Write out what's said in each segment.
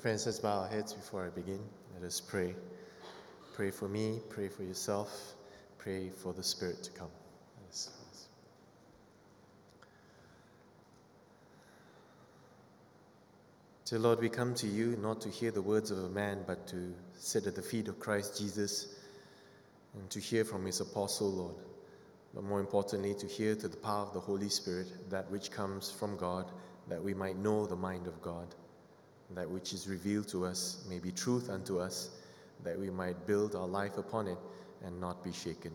Friends, let's bow our heads before I begin. Let us pray. Pray for me, pray for yourself, pray for the Spirit to come. Dear Lord, we come to you not to hear the words of a man, but to sit at the feet of Christ Jesus and to hear from his apostle, Lord. But more importantly, to hear to the power of the Holy Spirit that which comes from God, that we might know the mind of God that which is revealed to us may be truth unto us, that we might build our life upon it and not be shaken.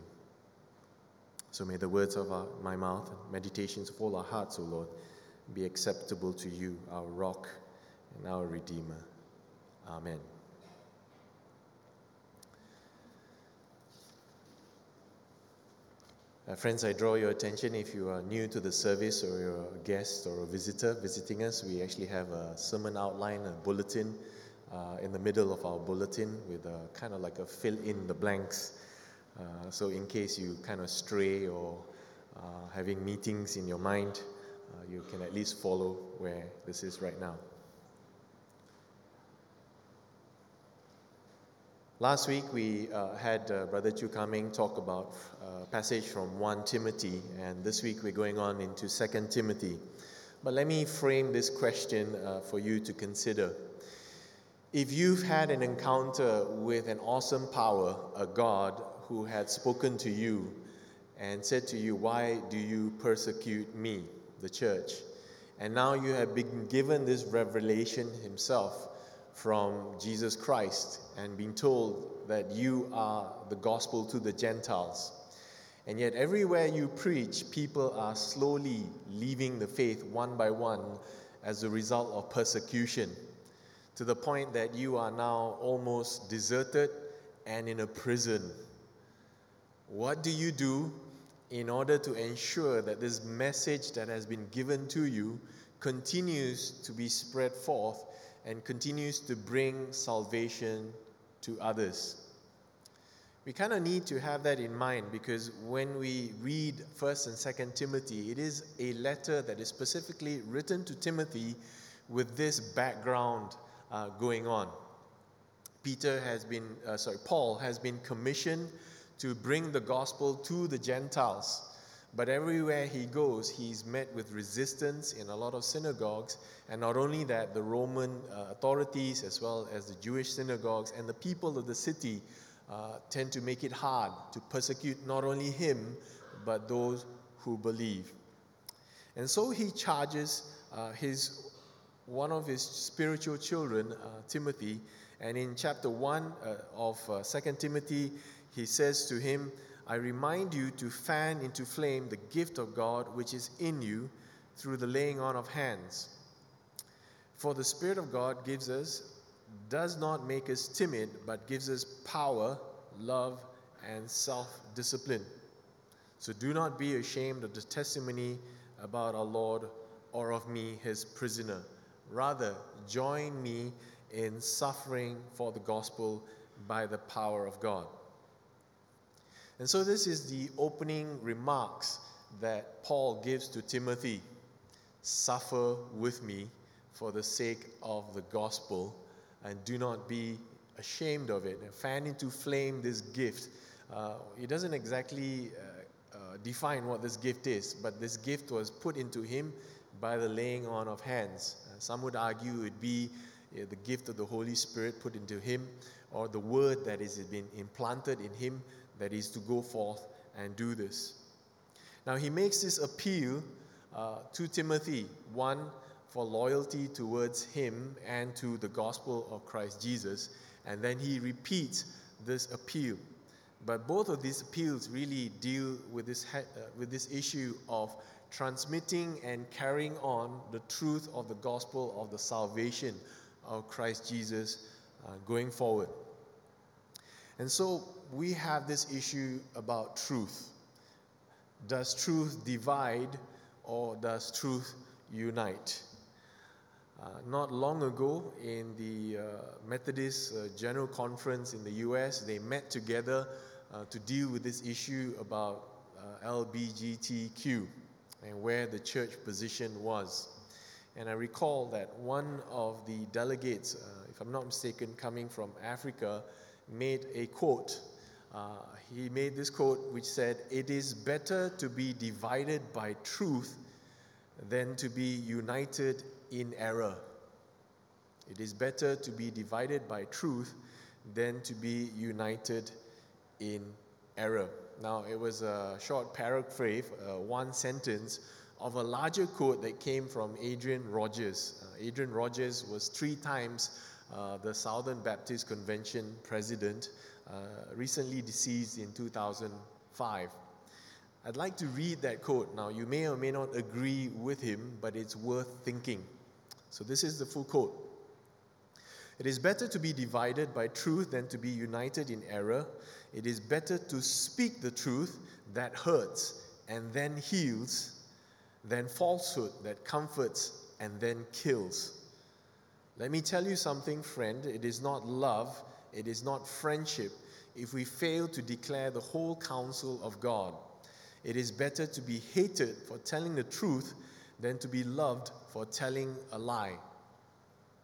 So may the words of our, my mouth and meditations of all our hearts, O Lord, be acceptable to you, our rock and our Redeemer. Amen. Uh, friends, I draw your attention if you are new to the service or you're a guest or a visitor visiting us, we actually have a sermon outline, a bulletin uh, in the middle of our bulletin with a kind of like a fill in the blanks. Uh, so, in case you kind of stray or uh, having meetings in your mind, uh, you can at least follow where this is right now. Last week we uh, had uh, Brother Chu coming talk about a uh, passage from 1 Timothy, and this week we're going on into 2 Timothy. But let me frame this question uh, for you to consider. If you've had an encounter with an awesome power, a God who had spoken to you and said to you, Why do you persecute me, the church? And now you have been given this revelation himself from Jesus Christ and being told that you are the gospel to the Gentiles. And yet, everywhere you preach, people are slowly leaving the faith one by one as a result of persecution, to the point that you are now almost deserted and in a prison. What do you do in order to ensure that this message that has been given to you continues to be spread forth and continues to bring salvation to others. We kind of need to have that in mind because when we read 1st and 2nd Timothy, it is a letter that is specifically written to Timothy with this background uh, going on. Peter has been, uh, sorry, Paul has been commissioned to bring the gospel to the Gentiles. But everywhere he goes, he's met with resistance in a lot of synagogues. And not only that, the Roman uh, authorities, as well as the Jewish synagogues and the people of the city, uh, tend to make it hard to persecute not only him, but those who believe. And so he charges uh, his, one of his spiritual children, uh, Timothy. And in chapter 1 uh, of uh, 2 Timothy, he says to him, I remind you to fan into flame the gift of God which is in you through the laying on of hands. For the Spirit of God gives us, does not make us timid, but gives us power, love, and self discipline. So do not be ashamed of the testimony about our Lord or of me, his prisoner. Rather, join me in suffering for the gospel by the power of God. And so, this is the opening remarks that Paul gives to Timothy Suffer with me for the sake of the gospel, and do not be ashamed of it. And fan into flame this gift. Uh, he doesn't exactly uh, uh, define what this gift is, but this gift was put into him by the laying on of hands. Uh, some would argue it be uh, the gift of the Holy Spirit put into him, or the word that is been implanted in him that is to go forth and do this. Now, he makes this appeal uh, to Timothy one, for loyalty towards him and to the gospel of Christ Jesus, and then he repeats this appeal. But both of these appeals really deal with this, uh, with this issue of transmitting and carrying on the truth of the gospel of the salvation of Christ Jesus uh, going forward. And so, we have this issue about truth. Does truth divide or does truth unite? Uh, not long ago, in the uh, Methodist uh, General Conference in the US, they met together uh, to deal with this issue about uh, LBGTQ and where the church position was. And I recall that one of the delegates, uh, if I'm not mistaken, coming from Africa, made a quote. Uh, he made this quote which said, It is better to be divided by truth than to be united in error. It is better to be divided by truth than to be united in error. Now, it was a short paraphrase, uh, one sentence of a larger quote that came from Adrian Rogers. Uh, Adrian Rogers was three times uh, the Southern Baptist Convention president, Uh, recently deceased in 2005. I'd like to read that quote. Now, you may or may not agree with him, but it's worth thinking. So, this is the full quote. It is better to be divided by truth than to be united in error. It is better to speak the truth that hurts and then heals than falsehood that comforts and then kills. Let me tell you something, friend. It is not love, it is not friendship if we fail to declare the whole counsel of God. It is better to be hated for telling the truth than to be loved for telling a lie.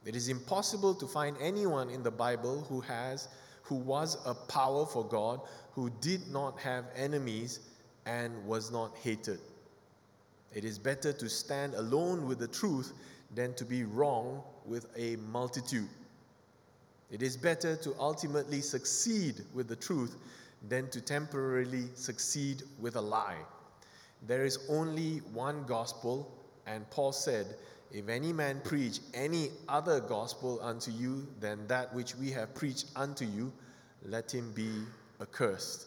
It is impossible to find anyone in the Bible who has who was a power for God, who did not have enemies and was not hated. It is better to stand alone with the truth than to be wrong with a multitude. It is better to ultimately succeed with the truth than to temporarily succeed with a lie. There is only one gospel, and Paul said, if any man preach any other gospel unto you than that which we have preached unto you, let him be accursed.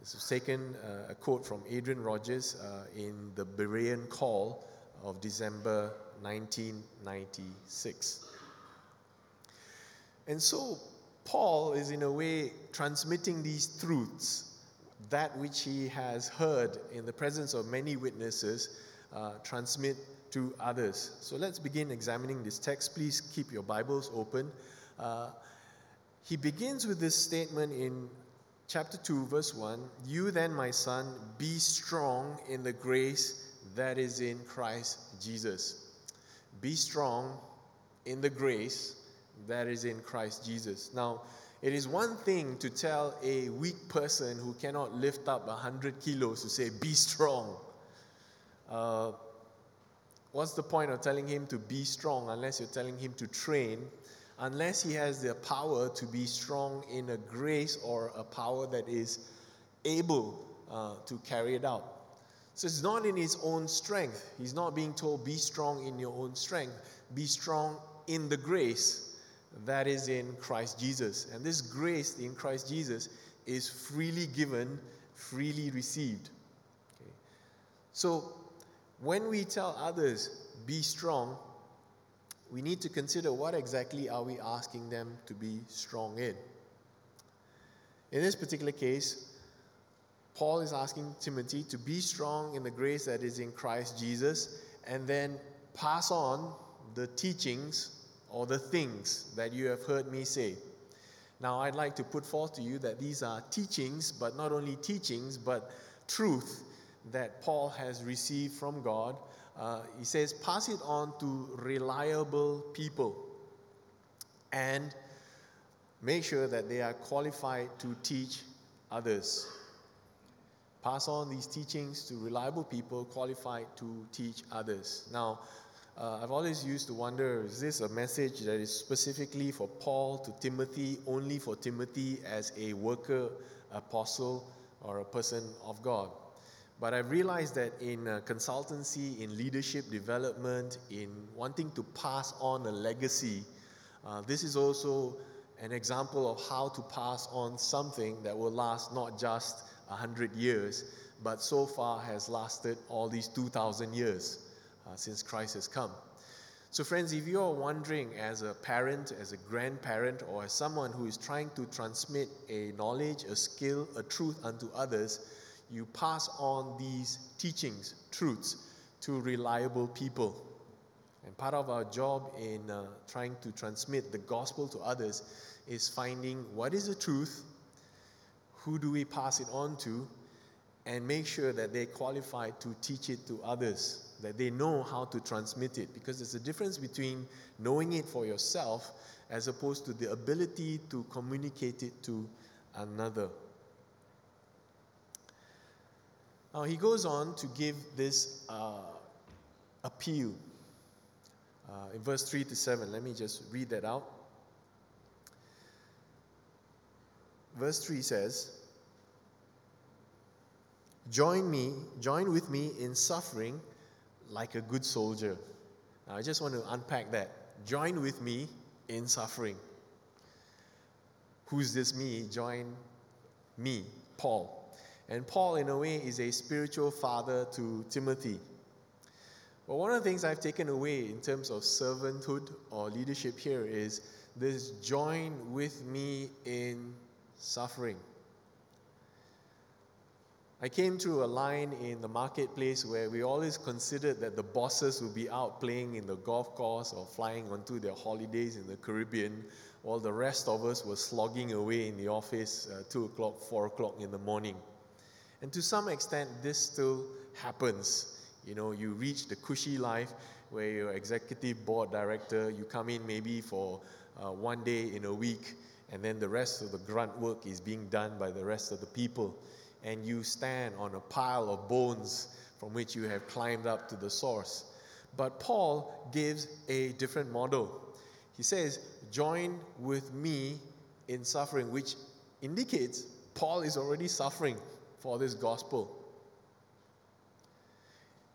This is taken uh, a quote from Adrian Rogers uh, in the Berean Call of December 1996. And so, Paul is in a way transmitting these truths, that which he has heard in the presence of many witnesses, uh, transmit to others. So let's begin examining this text. Please keep your Bibles open. Uh, he begins with this statement in chapter 2, verse 1 You then, my son, be strong in the grace that is in Christ Jesus. Be strong in the grace that is in Christ Jesus. Now, it is one thing to tell a weak person who cannot lift up 100 kilos to say, Be strong. Uh, What's the point of telling him to be strong unless you're telling him to train, unless he has the power to be strong in a grace or a power that is able uh, to carry it out? So it's not in his own strength. He's not being told, be strong in your own strength. Be strong in the grace that is in Christ Jesus. And this grace in Christ Jesus is freely given, freely received. Okay. So when we tell others, be strong, we need to consider what exactly are we asking them to be strong in. In this particular case, Paul is asking Timothy to be strong in the grace that is in Christ Jesus and then pass on the teachings or the things that you have heard me say. Now, I'd like to put forth to you that these are teachings, but not only teachings, but truth that Paul has received from God. Uh, he says, pass it on to reliable people and make sure that they are qualified to teach others. Pass on these teachings to reliable people qualified to teach others. Now, uh, I've always used to wonder is this a message that is specifically for Paul to Timothy, only for Timothy as a worker, apostle, or a person of God? But I realized that in uh, consultancy, in leadership development, in wanting to pass on a legacy, uh, this is also an example of how to pass on something that will last not just 100 years, but so far has lasted all these 2,000 years uh, since Christ has come. So, friends, if you are wondering as a parent, as a grandparent, or as someone who is trying to transmit a knowledge, a skill, a truth unto others, you pass on these teachings, truths, to reliable people. And part of our job in uh, trying to transmit the gospel to others is finding what is the truth, who do we pass it on to, and make sure that they qualify to teach it to others. That they know how to transmit it. Because there's a difference between knowing it for yourself as opposed to the ability to communicate it to another. Now, he goes on to give this uh, appeal uh, in verse 3 to 7. Let me just read that out. Verse 3 says, Join me, join with me in suffering like a good soldier. Now, I just want to unpack that. Join with me in suffering. Who's this me? Join me, Paul. And Paul, in a way, is a spiritual father to Timothy. But one of the things I've taken away in terms of servanthood or leadership here is this join with me in suffering. I came through a line in the marketplace where we always considered that the bosses would be out playing in the golf course or flying onto their holidays in the Caribbean, while the rest of us were slogging away in the office uh, 2 o'clock, 4 o'clock in the morning. And to some extent, this still happens. You know, you reach the cushy life where you're executive board director, you come in maybe for uh, one day in a week, and then the rest of the grunt work is being done by the rest of the people. And you stand on a pile of bones from which you have climbed up to the source. But Paul gives a different model. He says, Join with me in suffering, which indicates Paul is already suffering for this gospel.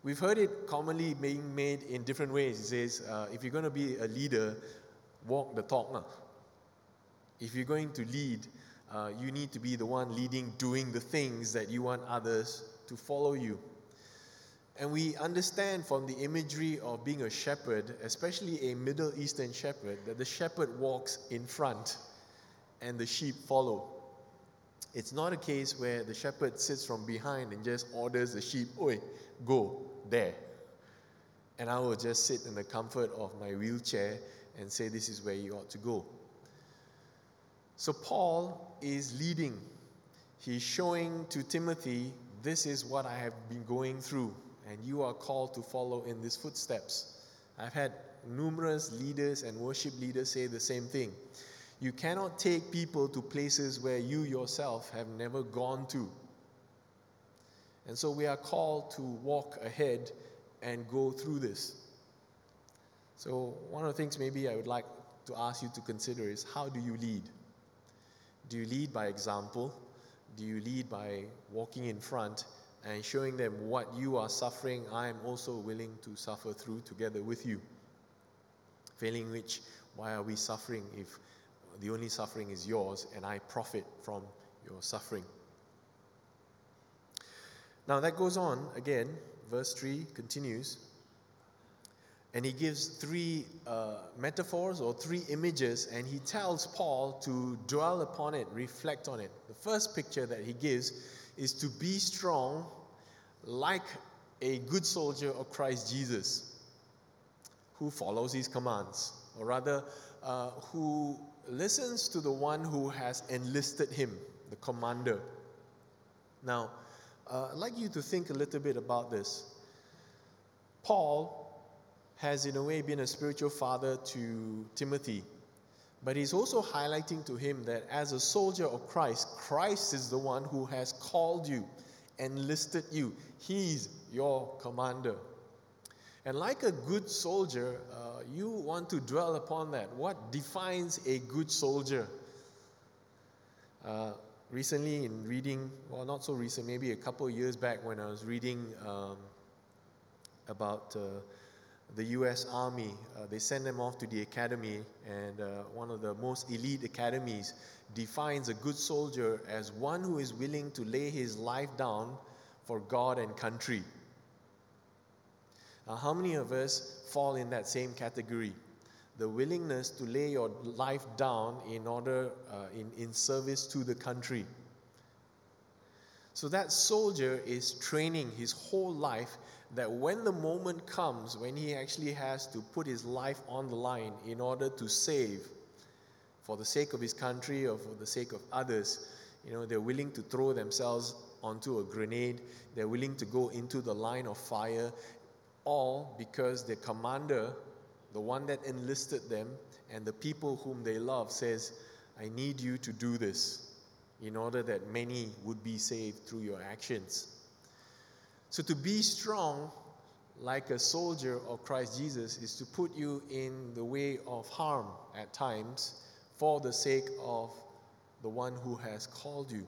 We've heard it commonly being made in different ways. It says, uh, if you're going to be a leader, walk the talk. If you're going to lead, uh, you need to be the one leading, doing the things that you want others to follow you. And we understand from the imagery of being a shepherd, especially a Middle Eastern shepherd, that the shepherd walks in front and the sheep follow. It's not a case where the shepherd sits from behind and just orders the sheep, Oi, go there. And I will just sit in the comfort of my wheelchair and say, This is where you ought to go. So Paul is leading. He's showing to Timothy, This is what I have been going through, and you are called to follow in these footsteps. I've had numerous leaders and worship leaders say the same thing. You cannot take people to places where you yourself have never gone to. And so we are called to walk ahead and go through this. So, one of the things maybe I would like to ask you to consider is how do you lead? Do you lead by example? Do you lead by walking in front and showing them what you are suffering, I am also willing to suffer through together with you? Failing which, why are we suffering if the only suffering is yours, and I profit from your suffering. Now that goes on again, verse 3 continues, and he gives three uh, metaphors or three images, and he tells Paul to dwell upon it, reflect on it. The first picture that he gives is to be strong like a good soldier of Christ Jesus who follows his commands, or rather, uh, who listens to the one who has enlisted him, the commander. Now, uh, I'd like you to think a little bit about this. Paul has, in a way, been a spiritual father to Timothy, but he's also highlighting to him that as a soldier of Christ, Christ is the one who has called you, enlisted you. He's your commander. And like a good soldier, uh, you want to dwell upon that. What defines a good soldier? Uh, recently, in reading, well, not so recent, maybe a couple of years back, when I was reading um, about uh, the US Army, uh, they send them off to the academy, and uh, one of the most elite academies defines a good soldier as one who is willing to lay his life down for God and country. How many of us fall in that same category? The willingness to lay your life down in order, uh, in, in service to the country. So that soldier is training his whole life that when the moment comes, when he actually has to put his life on the line in order to save, for the sake of his country or for the sake of others, you know, they're willing to throw themselves onto a grenade, they're willing to go into the line of fire, all because their commander, the one that enlisted them, and the people whom they love says, I need you to do this in order that many would be saved through your actions. So to be strong like a soldier of Christ Jesus is to put you in the way of harm at times for the sake of the one who has called you.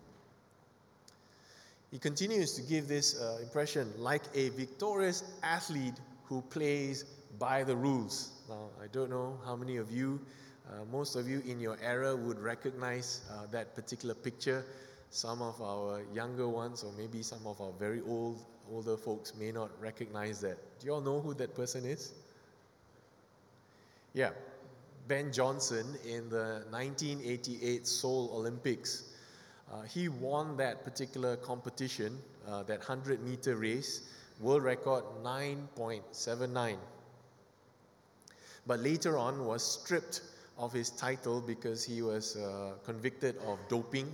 He continues to give this uh, impression like a victorious athlete who plays by the rules. Now, I don't know how many of you, uh, most of you in your era would recognize uh, that particular picture. Some of our younger ones, or maybe some of our very old, older folks, may not recognize that. Do you all know who that person is? Yeah, Ben Johnson in the 1988 Seoul Olympics. Uh, he won that particular competition, uh, that 100 meter race, world record 9.79. But later on was stripped of his title because he was uh, convicted of doping,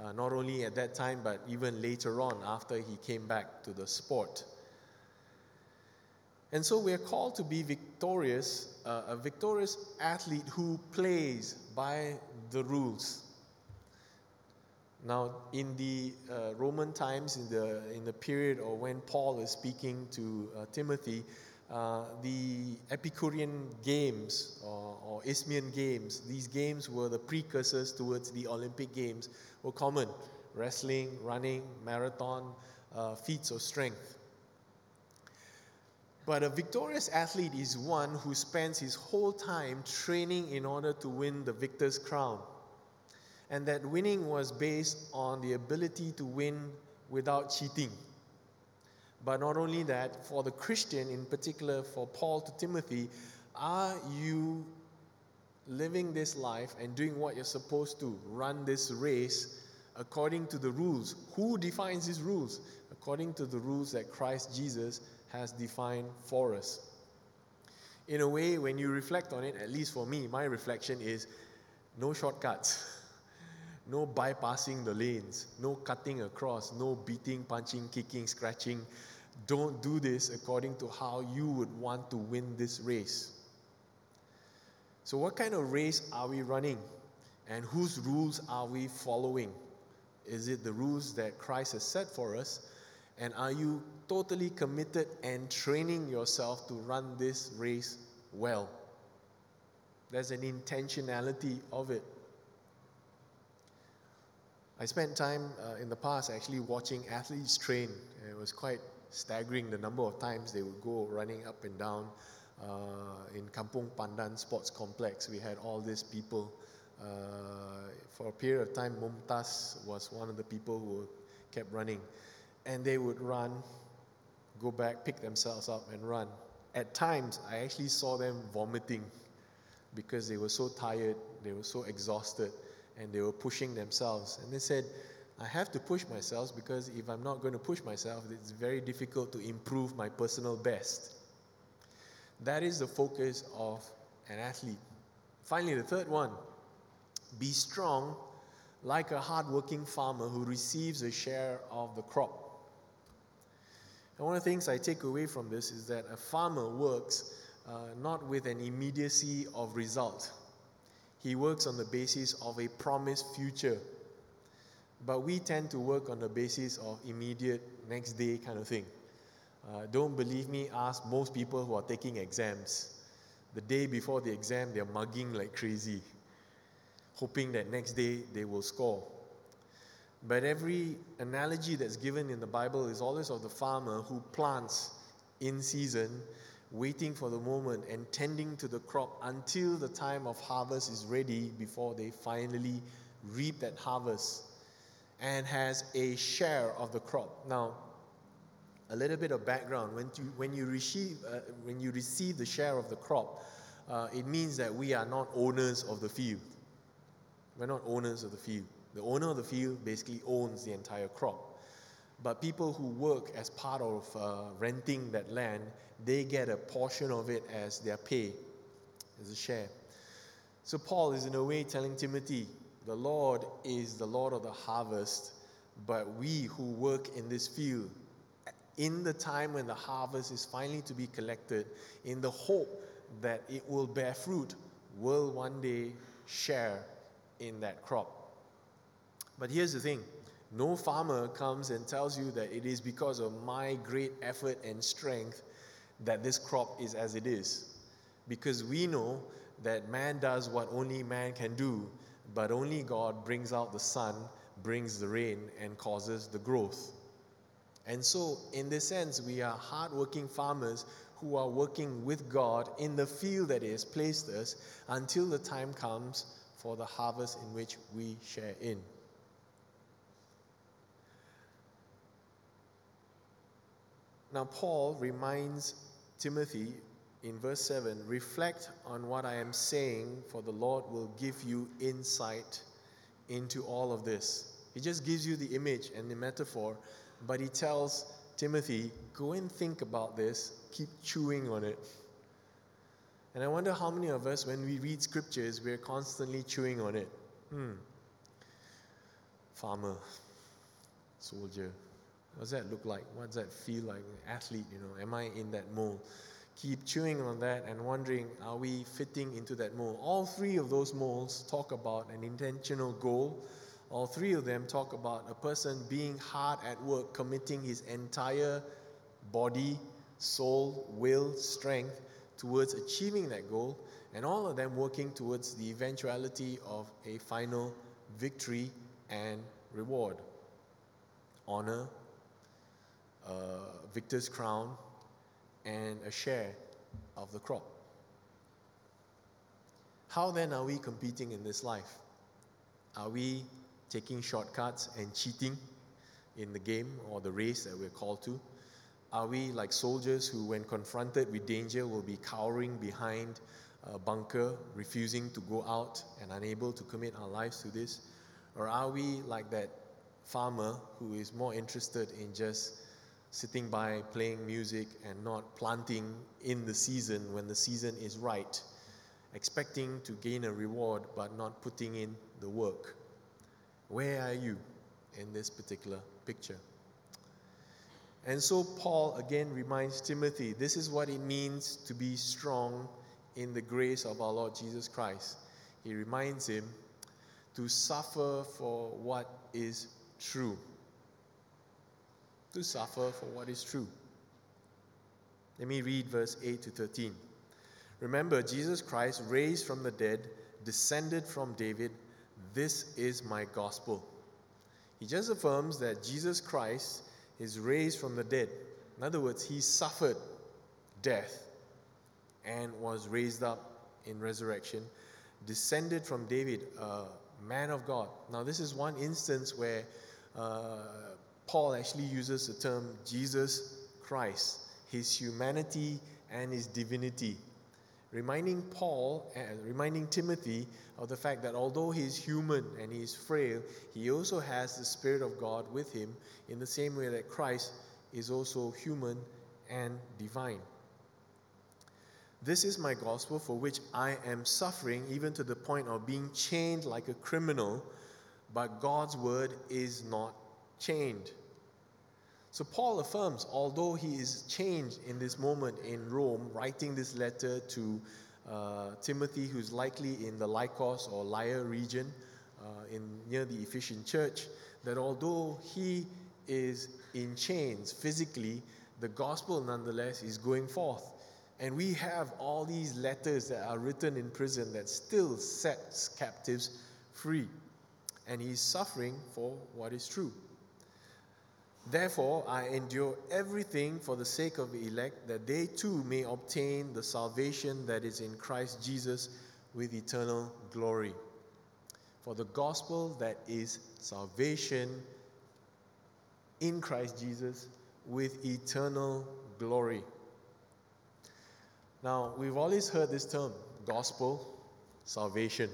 uh, not only at that time, but even later on after he came back to the sport. And so we are called to be victorious, uh, a victorious athlete who plays by the rules. Now, in the uh, Roman times, in the, in the period or when Paul is speaking to uh, Timothy, uh, the Epicurean games or, or Isthmian games, these games were the precursors towards the Olympic games, were common wrestling, running, marathon, uh, feats of strength. But a victorious athlete is one who spends his whole time training in order to win the victor's crown and that winning was based on the ability to win without cheating. But not only that, for the Christian, in particular for Paul to Timothy, are you living this life and doing what you're supposed to, run this race according to the rules? Who defines these rules? According to the rules that Christ Jesus has defined for us. In a way, when you reflect on it, at least for me, my reflection is no shortcuts. no bypassing the lanes, no cutting across, no beating, punching, kicking, scratching. Don't do this according to how you would want to win this race. So, what kind of race are we running? And whose rules are we following? Is it the rules that Christ has set for us? And are you totally committed and training yourself to run this race well? There's an intentionality of it. I spent time uh, in the past actually watching athletes train. It was quite staggering the number of times they would go running up and down. Uh, in Kampung Pandan Sports Complex, we had all these people. Uh, for a period of time, Mumtaz was one of the people who kept running. And they would run, go back, pick themselves up, and run. At times, I actually saw them vomiting because they were so tired, they were so exhausted and they were pushing themselves. And they said, I have to push myself because if I'm not going to push myself, it's very difficult to improve my personal best. That is the focus of an athlete. Finally, the third one be strong like a hardworking farmer who receives a share of the crop. And one of the things I take away from this is that a farmer works uh, not with an immediacy of result. He works on the basis of a promised future. But we tend to work on the basis of immediate, next day kind of thing. Uh, don't believe me, ask most people who are taking exams. The day before the exam, they're mugging like crazy, hoping that next day they will score. But every analogy that's given in the Bible is always of the farmer who plants in season waiting for the moment and tending to the crop until the time of harvest is ready before they finally reap that harvest and has a share of the crop. Now, a little bit of background when you, when you, receive, uh, when you receive the share of the crop, uh, it means that we are not owners of the field. We're not owners of the field. The owner of the field basically owns the entire crop. But people who work as part of uh, renting that land, they get a portion of it as their pay, as a share. So Paul is in a way telling Timothy, the Lord is the Lord of the harvest, but we who work in this field in the time when the harvest is finally to be collected, in the hope that it will bear fruit, will one day share in that crop. But here's the thing no farmer comes and tells you that it is because of my great effort and strength that this crop is as it is. Because we know that man does what only man can do, but only God brings out the sun, brings the rain, and causes the growth. And so, in this sense, we are hardworking farmers who are working with God in the field that He has placed us until the time comes for the harvest in which we share in. Now, Paul reminds Timothy in verse 7 reflect on what I am saying, for the Lord will give you insight into all of this. He just gives you the image and the metaphor, but he tells Timothy, go and think about this, keep chewing on it. And I wonder how many of us, when we read scriptures, we're constantly chewing on it. Hmm. Farmer, soldier, what does that look like? What does that feel like? Athlete, you know, am I in that mold? Keep chewing on that and wondering, are we fitting into that mold? All three of those molds talk about an intentional goal. All three of them talk about a person being hard at work, committing his entire body, soul, will, strength towards achieving that goal, and all of them working towards the eventuality of a final victory and reward. Honor, a victor's crown, and a share of the crop. How then are we competing in this life? Are we taking shortcuts and cheating in the game or the race that we're called to? Are we like soldiers who, when confronted with danger, will be cowering behind a bunker, refusing to go out and unable to commit our lives to this? Or are we like that farmer who is more interested in just sitting by playing music and not planting in the season when the season is right, expecting to gain a reward but not putting in the work. Where are you in this particular picture? And so, Paul again reminds Timothy this is what it means to be strong in the grace of our Lord Jesus Christ. He reminds him to suffer for what is true to suffer for what is true. Let me read verse 8 to 13. Remember, Jesus Christ, raised from the dead, descended from David. This is my gospel. He just affirms that Jesus Christ is raised from the dead. In other words, he suffered death and was raised up in resurrection, descended from David, a man of God. Now, this is one instance where uh, Paul actually uses the term Jesus Christ, his humanity and his divinity, reminding Paul and reminding Timothy of the fact that although he's human and he's frail, he also has the Spirit of God with him in the same way that Christ is also human and divine. This is my gospel for which I am suffering, even to the point of being chained like a criminal, but God's word is not chained. So Paul affirms, although he is chained in this moment in Rome, writing this letter to uh, Timothy, who's likely in the Lycos or Lyra region uh, in, near the Ephesian church, that although he is in chains physically, the gospel nonetheless is going forth. And we have all these letters that are written in prison that still sets captives free. And he's suffering for what is true. Therefore, I endure everything for the sake of the elect, that they too may obtain the salvation that is in Christ Jesus with eternal glory. For the gospel that is salvation in Christ Jesus with eternal glory. Now, we've always heard this term gospel, salvation.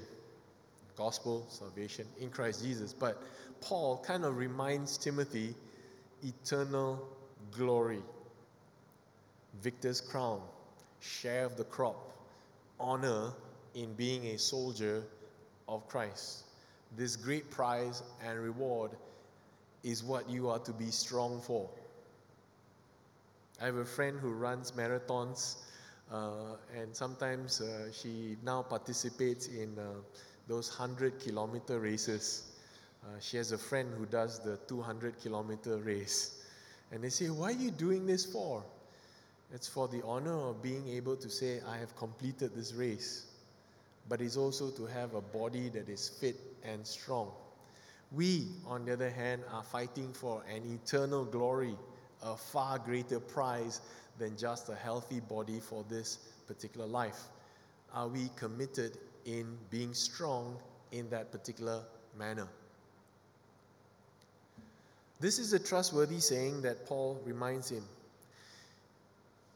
Gospel, salvation in Christ Jesus. But Paul kind of reminds Timothy eternal glory, victor's crown, share of the crop, honor in being a soldier of Christ. This great prize and reward is what you are to be strong for. I have a friend who runs marathons, uh, and sometimes uh, she now participates in uh, those 100 kilometer races. Uh, she has a friend who does the 200 kilometer race. And they say, Why are you doing this for? It's for the honor of being able to say, I have completed this race. But it's also to have a body that is fit and strong. We, on the other hand, are fighting for an eternal glory, a far greater prize than just a healthy body for this particular life. Are we committed in being strong in that particular manner? This is a trustworthy saying that Paul reminds him.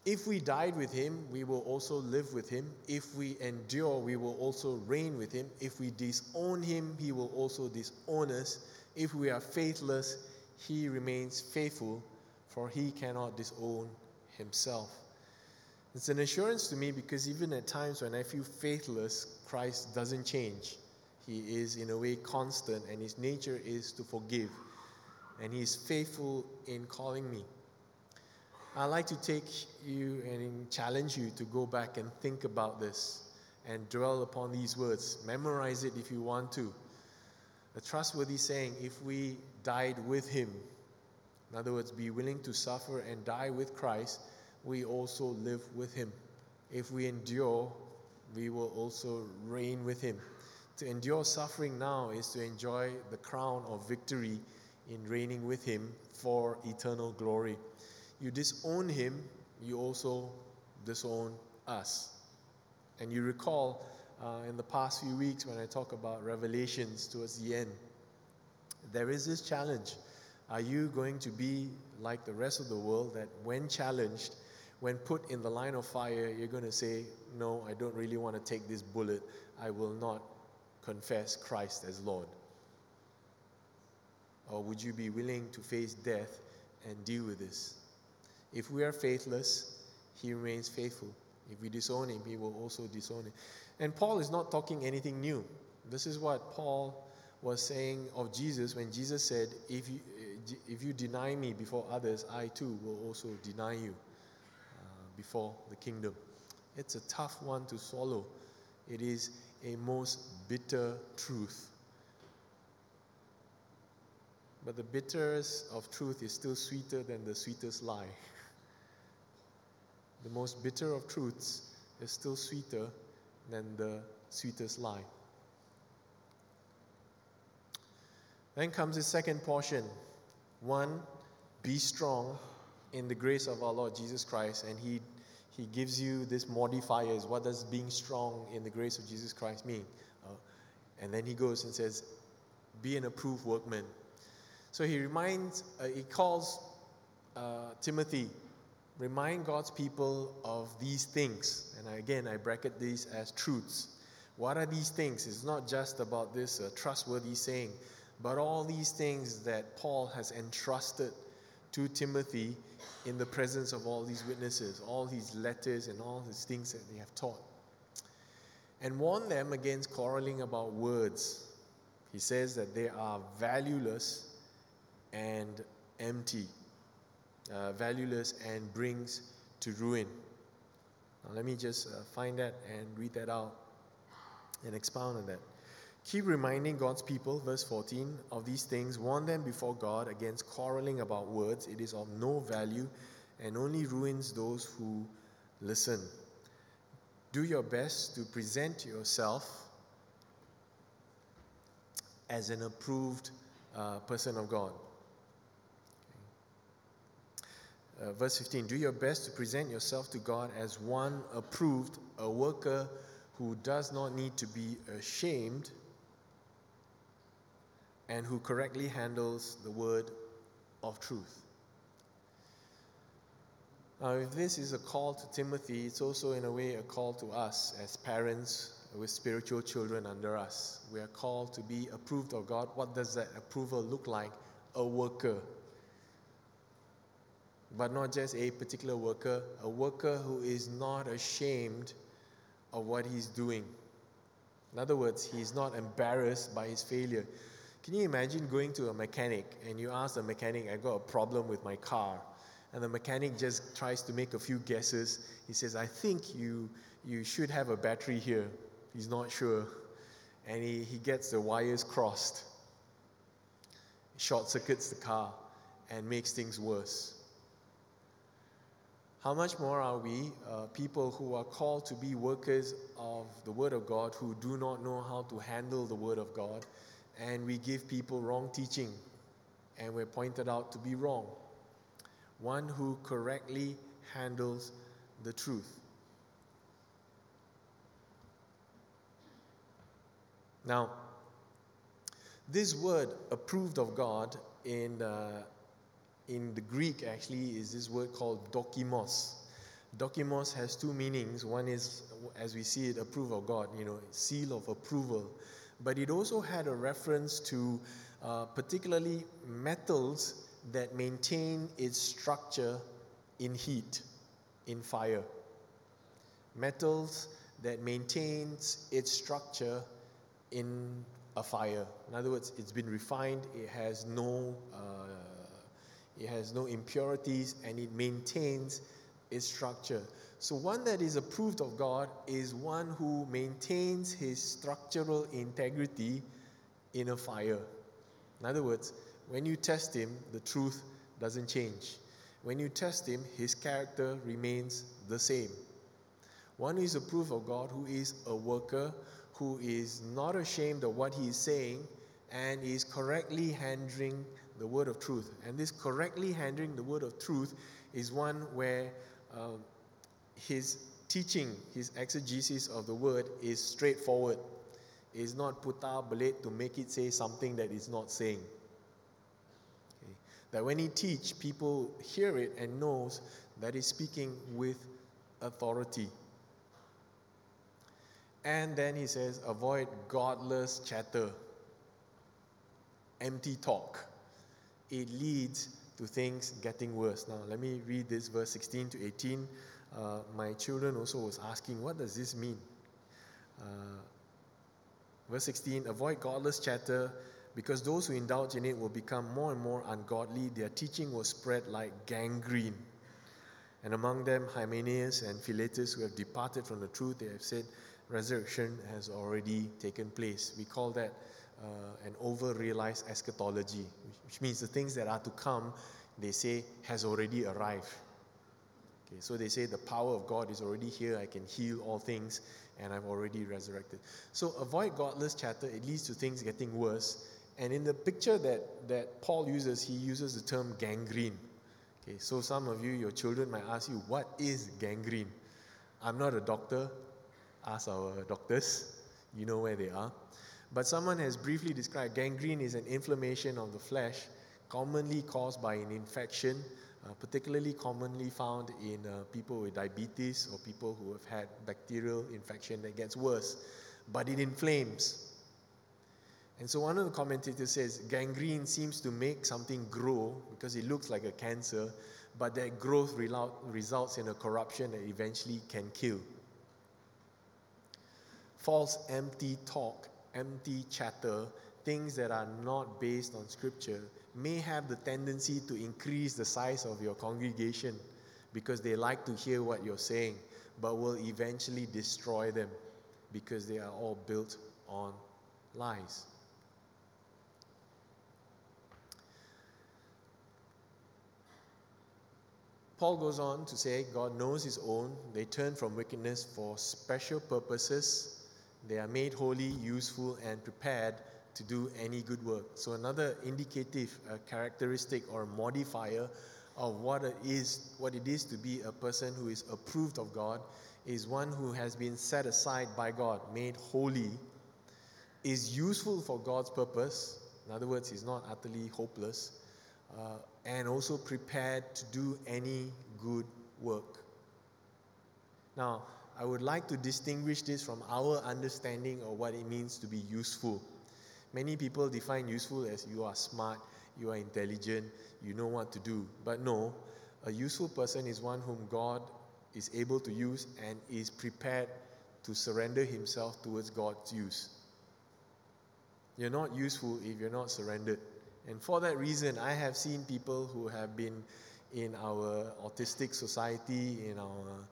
If we died with him, we will also live with him. If we endure, we will also reign with him. If we disown him, he will also disown us. If we are faithless, he remains faithful, for he cannot disown himself. It's an assurance to me because even at times when I feel faithless, Christ doesn't change. He is, in a way, constant, and his nature is to forgive. And he is faithful in calling me. I'd like to take you and challenge you to go back and think about this and dwell upon these words. Memorize it if you want to. A trustworthy saying if we died with him, in other words, be willing to suffer and die with Christ, we also live with him. If we endure, we will also reign with him. To endure suffering now is to enjoy the crown of victory in reigning with him for eternal glory you disown him, you also disown us. And you recall uh, in the past few weeks when I talk about revelations towards the end, there is this challenge. Are you going to be like the rest of the world that when challenged, when put in the line of fire, you're going to say, No, I don't really want to take this bullet. I will not confess Christ as Lord? Or would you be willing to face death and deal with this? If we are faithless, he remains faithful. If we disown him, he will also disown him. And Paul is not talking anything new. This is what Paul was saying of Jesus when Jesus said, If you, if you deny me before others, I too will also deny you uh, before the kingdom. It's a tough one to swallow. It is a most bitter truth. But the bitterness of truth is still sweeter than the sweetest lie. The most bitter of truths is still sweeter than the sweetest lie. Then comes the second portion. One, be strong in the grace of our Lord Jesus Christ. And he, he gives you this modifiers. What does being strong in the grace of Jesus Christ mean? Uh, and then he goes and says, be an approved workman. So he reminds, uh, he calls uh, Timothy remind God's people of these things. And again, I bracket these as truths. What are these things? It's not just about this uh, trustworthy saying, but all these things that Paul has entrusted to Timothy in the presence of all these witnesses, all these letters and all these things that they have taught. And warn them against quarreling about words. He says that they are valueless and empty uh, valueless and brings to ruin. Now, let me just uh, find that and read that out and expound on that. Keep reminding God's people, verse 14, of these things. Warn them before God against quarreling about words. It is of no value and only ruins those who listen. Do your best to present yourself as an approved uh, person of God. Uh, verse 15 Do your best to present yourself to God as one approved, a worker who does not need to be ashamed, and who correctly handles the word of truth. Now, if this is a call to Timothy, it's also in a way a call to us as parents with spiritual children under us. We are called to be approved of God. What does that approval look like? A worker but not just a particular worker, a worker who is not ashamed of what he's doing. In other words, he's not embarrassed by his failure. Can you imagine going to a mechanic and you ask the mechanic, I got a problem with my car? and the mechanic just tries to make a few guesses. He says, I think you, you should have a battery here. He's not sure. And he, he gets the wires crossed, short circuits the car, and makes things worse. How much more are we, uh, people who are called to be workers of the Word of God, who do not know how to handle the Word of God, and we give people wrong teaching, and we're pointed out to be wrong? one who correctly handles the truth. Now, this word approved of God in, uh, in the Greek actually is this word called dokimos. Dokimos has two meanings. One is, as we see it, approval of God, you know, seal of approval. But it also had a reference to uh, particularly metals that maintain its structure in heat, in fire. Metals that maintains its structure in a fire. In other words, it's been refined, it has no, uh, it has no impurities, and it maintains its structure. So, one that is approved of God is one who maintains his structural integrity in a fire. In other words, when you test him, the truth doesn't change. When you test him, his character remains the same. One is approved of God who is a worker, who is not ashamed of what he is saying, and is correctly handling the word of truth. And this correctly handling the word of truth is one where uh, his teaching, his exegesis of the word is straightforward. Is not putar belit to make it say something that it's not saying. That when he teach, people hear it and knows that he's speaking with authority. And then he says, avoid godless chatter, empty talk. It leads to things getting worse. Now, let me read this verse 16 to 18. Uh, my children also was asking, what does this mean? Uh, verse 16, avoid godless chatter because those who indulge in it will become more and more ungodly. Their teaching will spread like gangrene. And among them, Hymenaeus and Philetus, who have departed from the truth, they have said resurrection has already taken place. We call that uh, an over realized eschatology, which means the things that are to come, they say, has already arrived. Okay, so they say the power of God is already here, I can heal all things, and I'm already resurrected. So avoid godless chatter, it leads to things getting worse. And in the picture that, that Paul uses, he uses the term gangrene. Okay, so some of you, your children might ask you, what is gangrene? I'm not a doctor. Ask our doctors. You know where they are. But someone has briefly described gangrene is an inflammation of the flesh commonly caused by an infection, uh, particularly commonly found in uh, people with diabetes or people who have had bacterial infection that gets worse. But it inflames. And so one of the commentators says gangrene seems to make something grow because it looks like a cancer, but that growth results in a corruption that eventually can kill. False, empty talk, empty chatter, things that are not based on scripture, may have the tendency to increase the size of your congregation because they like to hear what you're saying, but will eventually destroy them because they are all built on lies. Paul goes on to say, God knows his own. They turn from wickedness for special purposes. They are made holy, useful, and prepared to do any good work. So, another indicative uh, characteristic or modifier of what it, is, what it is to be a person who is approved of God is one who has been set aside by God, made holy, is useful for God's purpose. In other words, he's not utterly hopeless uh, and also prepared to do any good work. Now, I would like to distinguish this from our understanding of what it means to be useful. Many people define useful as you are smart, you are intelligent, you know what to do. But no, a useful person is one whom God is able to use and is prepared to surrender himself towards God's use. You're not useful if you're not surrendered. And for that reason, I have seen people who have been in our autistic society, in our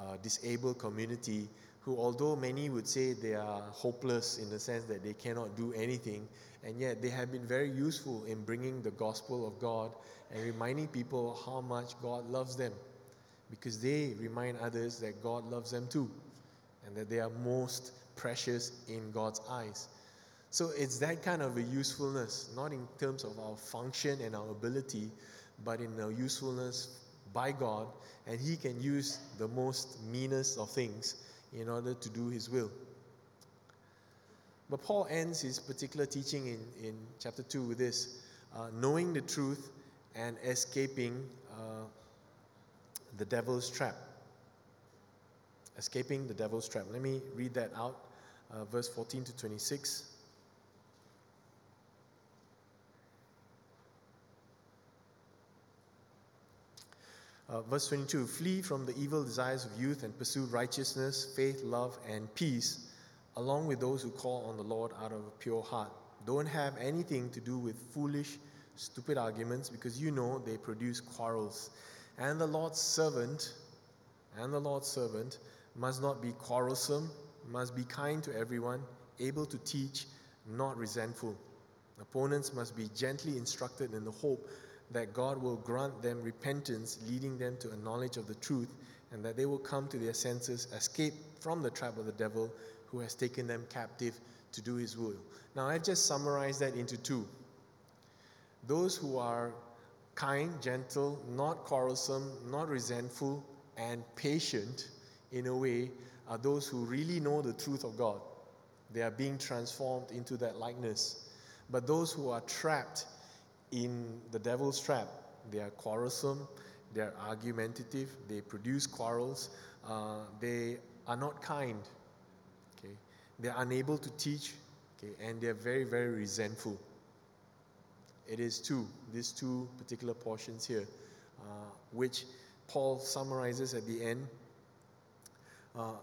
uh, disabled community, who, although many would say they are hopeless in the sense that they cannot do anything, and yet they have been very useful in bringing the gospel of God and reminding people how much God loves them because they remind others that God loves them too and that they are most precious in God's eyes. So it's that kind of a usefulness, not in terms of our function and our ability, but in our usefulness by God, and He can use the most meanest of things in order to do His will. But Paul ends his particular teaching in, in chapter 2 with this uh, knowing the truth and escaping uh, the devil's trap. Escaping the devil's trap. Let me read that out, uh, verse 14 to 26. Uh, verse 22 Flee from the evil desires of youth and pursue righteousness, faith, love, and peace, along with those who call on the Lord out of a pure heart. Don't have anything to do with foolish, stupid arguments because you know they produce quarrels. And the Lord's servant, and the Lord's servant must not be quarrelsome, must be kind to everyone, able to teach, not resentful. Opponents must be gently instructed in the hope that God will grant them repentance, leading them to a knowledge of the truth, and that they will come to their senses, escape from the trap of the devil who has taken them captive to do his will. Now, I've just summarized that into two. Those who are kind, gentle, not quarrelsome, not resentful, and patient in a way are those who really know the truth of God. They are being transformed into that likeness. But those who are trapped in the devil's trap. They are quarrelsome, they are argumentative, they produce quarrels, uh, they are not kind. Okay, they are unable to teach, okay, and they are very, very resentful. It is two, these two particular portions here, uh, which Paul summarizes at the end. Uh,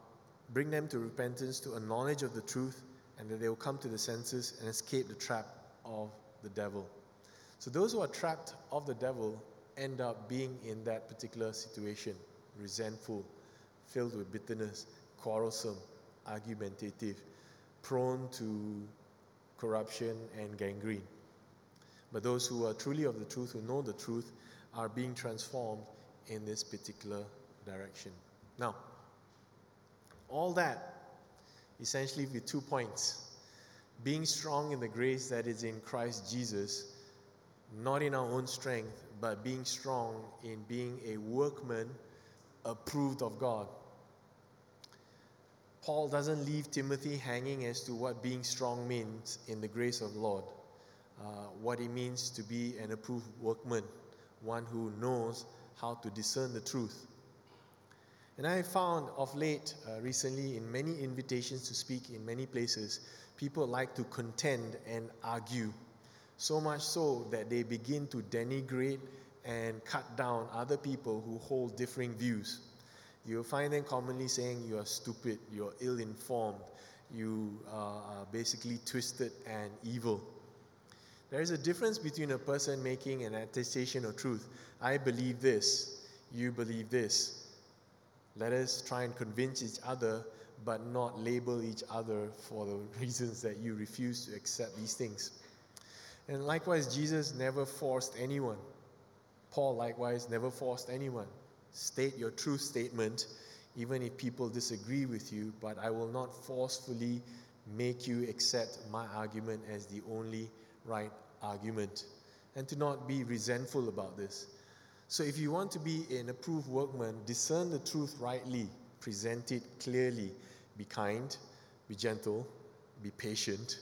bring them to repentance, to a knowledge of the truth, and that they will come to the senses and escape the trap of the devil. So those who are trapped of the devil end up being in that particular situation resentful, filled with bitterness, quarrelsome, argumentative, prone to corruption and gangrene. But those who are truly of the truth, who know the truth, are being transformed in this particular direction. Now, all that essentially with two points being strong in the grace that is in Christ Jesus not in our own strength, but being strong in being a workman approved of God. Paul doesn't leave Timothy hanging as to what being strong means in the grace of the Lord, uh, what it means to be an approved workman, one who knows how to discern the truth. And I found of late, uh, recently, in many invitations to speak in many places, people like to contend and argue so much so that they begin to denigrate and cut down other people who hold differing views. You'll find them commonly saying you are stupid, you're ill informed, you are basically twisted and evil. There is a difference between a person making an attestation of truth. I believe this, you believe this. Let us try and convince each other, but not label each other for the reasons that you refuse to accept these things. And likewise, Jesus never forced anyone. Paul, likewise, never forced anyone. State your true statement, even if people disagree with you, but I will not forcefully make you accept my argument as the only right argument. And to not be resentful about this. So, if you want to be an approved workman, discern the truth rightly, present it clearly, be kind, be gentle, be patient,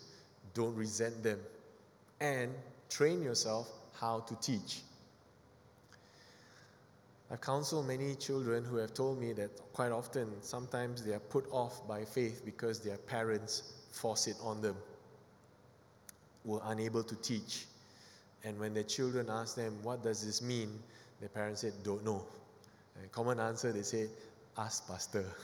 don't resent them and train yourself how to teach. I've counseled many children who have told me that quite often, sometimes they are put off by faith because their parents force it on them, were unable to teach. And when their children ask them, What does this mean? their parents said, Don't know. And common answer, they say, Ask Pastor.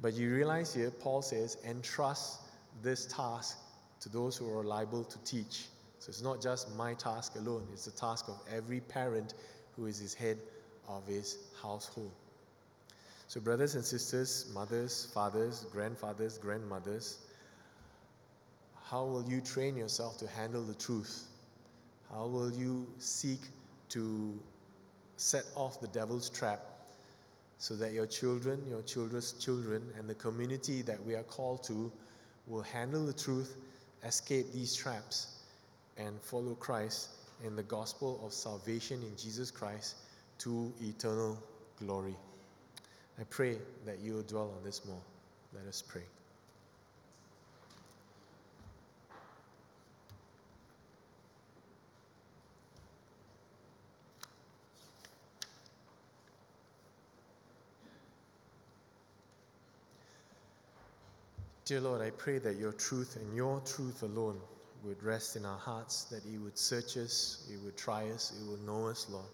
But you realize here, Paul says, entrust this task to those who are liable to teach. So it's not just my task alone, it's the task of every parent who is his head of his household. So, brothers and sisters, mothers, fathers, grandfathers, grandmothers, how will you train yourself to handle the truth? How will you seek to set off the devil's trap so that your children, your children's children, and the community that we are called to will handle the truth, escape these traps, and follow Christ in the gospel of salvation in Jesus Christ to eternal glory. I pray that you will dwell on this more. Let us pray. Dear Lord, I pray that your truth and your truth alone would rest in our hearts, that He would search us, He would try us, He would know us, Lord.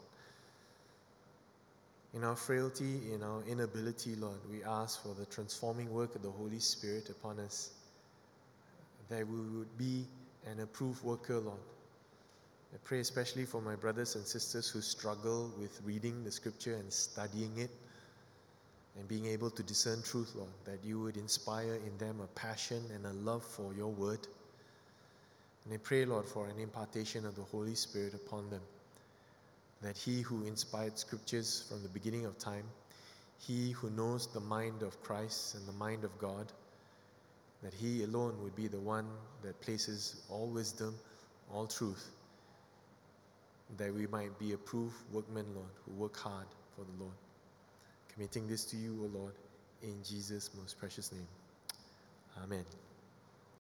In our frailty, in our inability, Lord, we ask for the transforming work of the Holy Spirit upon us, that we would be an approved worker, Lord. I pray especially for my brothers and sisters who struggle with reading the scripture and studying it and being able to discern truth, Lord, that you would inspire in them a passion and a love for your word. And I pray, Lord, for an impartation of the Holy Spirit upon them, that he who inspired scriptures from the beginning of time, he who knows the mind of Christ and the mind of God, that he alone would be the one that places all wisdom, all truth, that we might be approved workmen, Lord, who work hard for the Lord. Committing this to you, O Lord, in Jesus' most precious name. Amen.